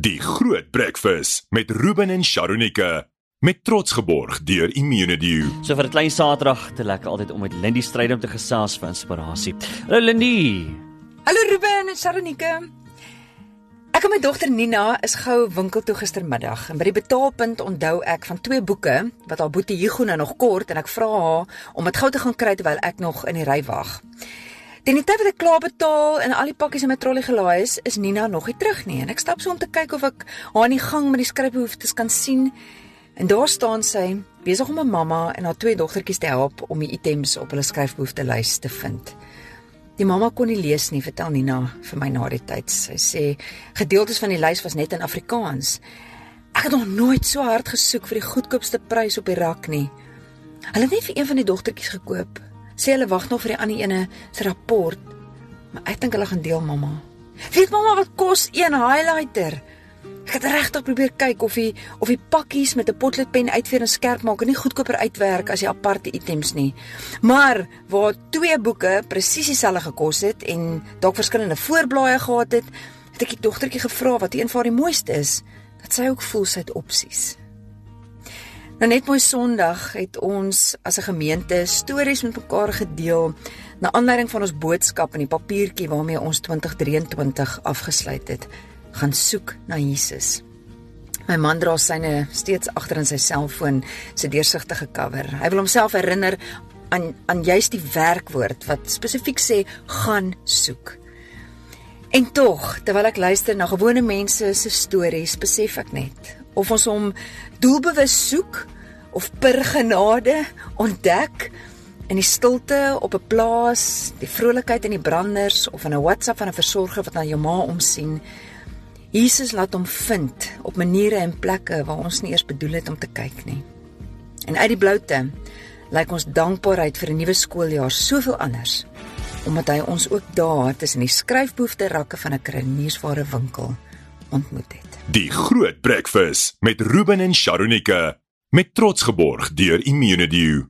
Die Groot Breakfast met Ruben en Sharonika met trots geborg deur Immunedio. So vir 'n klein Saterdag te lekker altyd om met Lindy stryd om te gesels vir inspirasie. Hallo Lindy. Hallo Ruben en Sharonika. Ek en my dogter Nina is gou winkel toe gistermiddag en by die betaalpunt onthou ek van twee boeke wat haar boetie Hugo nou nog kort en ek vra haar om dit gou te gaan kry terwyl ek nog in die ry wag. Teen die tyd wat ek klaar betaal en al die pakkies in my trolly gelaai is, is Nina nog nie terug nie en ek stap so om te kyk of ek haar in die gang met die skryfbehoeftes kan sien. En daar staan sy, besig om 'n mamma en haar twee dogtertjies te help om die items op hulle skryfbehoeftelys te vind. Die mamma kon nie lees nie, vertel Nina vir my na die tyd. Sy sê gedeeltes van die lys was net in Afrikaans. Ek het nog nooit so hard gesoek vir die goedkoopste prys op die rak nie. Hulle het net vir een van die dogtertjies gekoop. Sê hulle wag nog vir die ander ene se rapport. Maar ek dink hulle gaan deel mamma. Weet mamma wat kos een highlighter? Ek het regtig probeer kyk of die of die pakkies met 'n potloodpen uitveer en skerp maak en nie goedkoper uitwerk as die aparte items nie. Maar waar twee boeke presies dieselfde gekos het en dalk verskillende voorblaaie gehad het, het ek die dogtertjie gevra wat een van die mooiste is, dat sy ook voel sy het opsies. Nou net mooi Sondag het ons as 'n gemeente stories met mekaar gedeel na aanleiding van ons boodskap in die papiertjie waarmee ons 2023 afgesluit het gaan soek na Jesus. My man dra syne steeds agter in sy selfoon se deursigtige cover. Hy wil homself herinner aan aan juist die werkwoord wat spesifiek sê gaan soek. En tog, terwyl ek luister na gewone mense se stories, besef ek net of ons hom doelbewus soek of per genade ontdek in die stilte op 'n plaas, die vrolikheid in die branders of in 'n WhatsApp van 'n versorger wat na jou ma omsien. Jesus laat hom vind op maniere en plekke waar ons nie eers bedoel het om te kyk nie. En uit die bloute lyk ons dankbaarheid vir 'n nuwe skooljaar soveel anders omdat hy ons ook daar tussen die skryfboefte rakke van 'n kruiniersware winkel ontmoet het. Die Groot Breakfast met Ruben en Sharonika met trots geborg deur Immunedio.